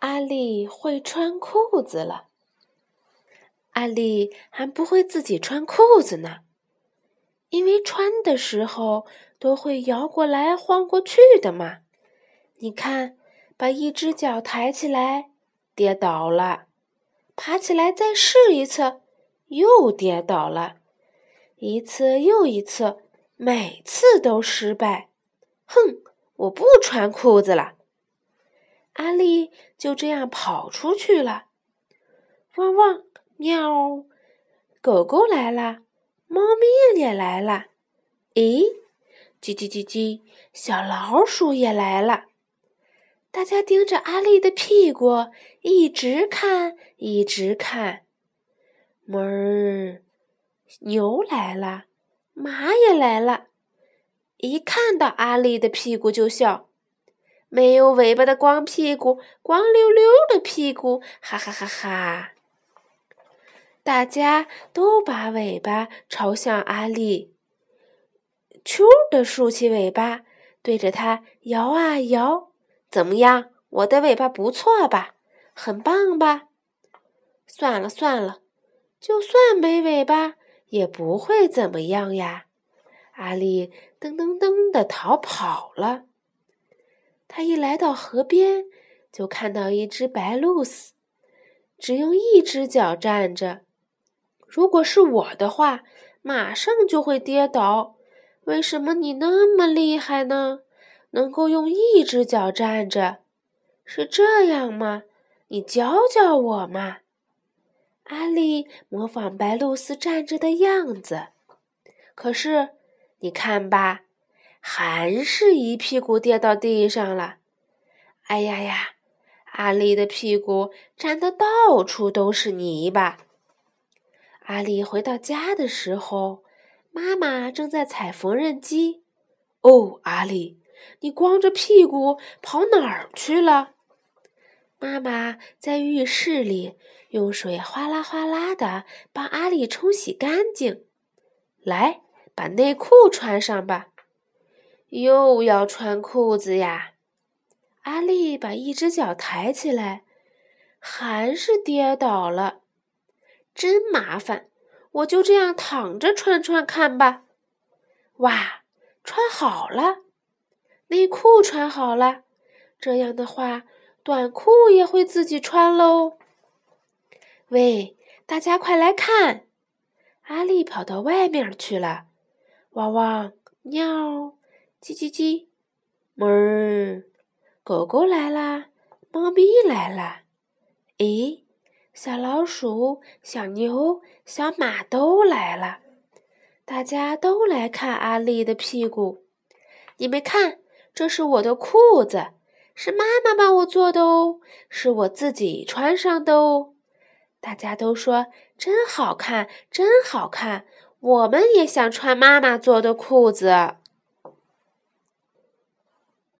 阿丽会穿裤子了。阿丽还不会自己穿裤子呢，因为穿的时候都会摇过来晃过去的嘛。你看，把一只脚抬起来，跌倒了；爬起来再试一次，又跌倒了。一次又一次，每次都失败。哼，我不穿裤子了。阿丽就这样跑出去了。汪汪！喵！狗狗来了，猫咪也来了。咦，叽叽叽叽，小老鼠也来了。大家盯着阿丽的屁股，一直看，一直看。哞儿，牛来了，马也来了。一看到阿丽的屁股就笑。没有尾巴的光屁股，光溜溜的屁股，哈哈哈哈。大家都把尾巴朝向阿丽，啾的竖起尾巴，对着它摇啊摇。怎么样？我的尾巴不错吧？很棒吧？算了算了，就算没尾巴也不会怎么样呀。阿丽噔噔噔的逃跑了。他一来到河边，就看到一只白鹭鸶，只用一只脚站着。如果是我的话，马上就会跌倒。为什么你那么厉害呢？能够用一只脚站着，是这样吗？你教教我嘛。阿丽模仿白鹭鸶站着的样子，可是你看吧，还是一屁股跌到地上了。哎呀呀，阿丽的屁股沾得到处都是泥巴。阿丽回到家的时候，妈妈正在踩缝纫机。哦，阿丽，你光着屁股跑哪儿去了？妈妈在浴室里用水哗啦哗啦的帮阿丽冲洗干净。来，把内裤穿上吧。又要穿裤子呀？阿丽把一只脚抬起来，还是跌倒了。真麻烦，我就这样躺着穿穿看吧。哇，穿好了，内裤穿好了，这样的话，短裤也会自己穿喽。喂，大家快来看！阿丽跑到外面去了。汪汪，喵，叽叽叽，哞儿，狗狗来啦，猫咪来啦。诶。小老鼠、小牛、小马都来了，大家都来看阿丽的屁股。你们看，这是我的裤子，是妈妈帮我做的哦，是我自己穿上的哦。大家都说真好看，真好看。我们也想穿妈妈做的裤子。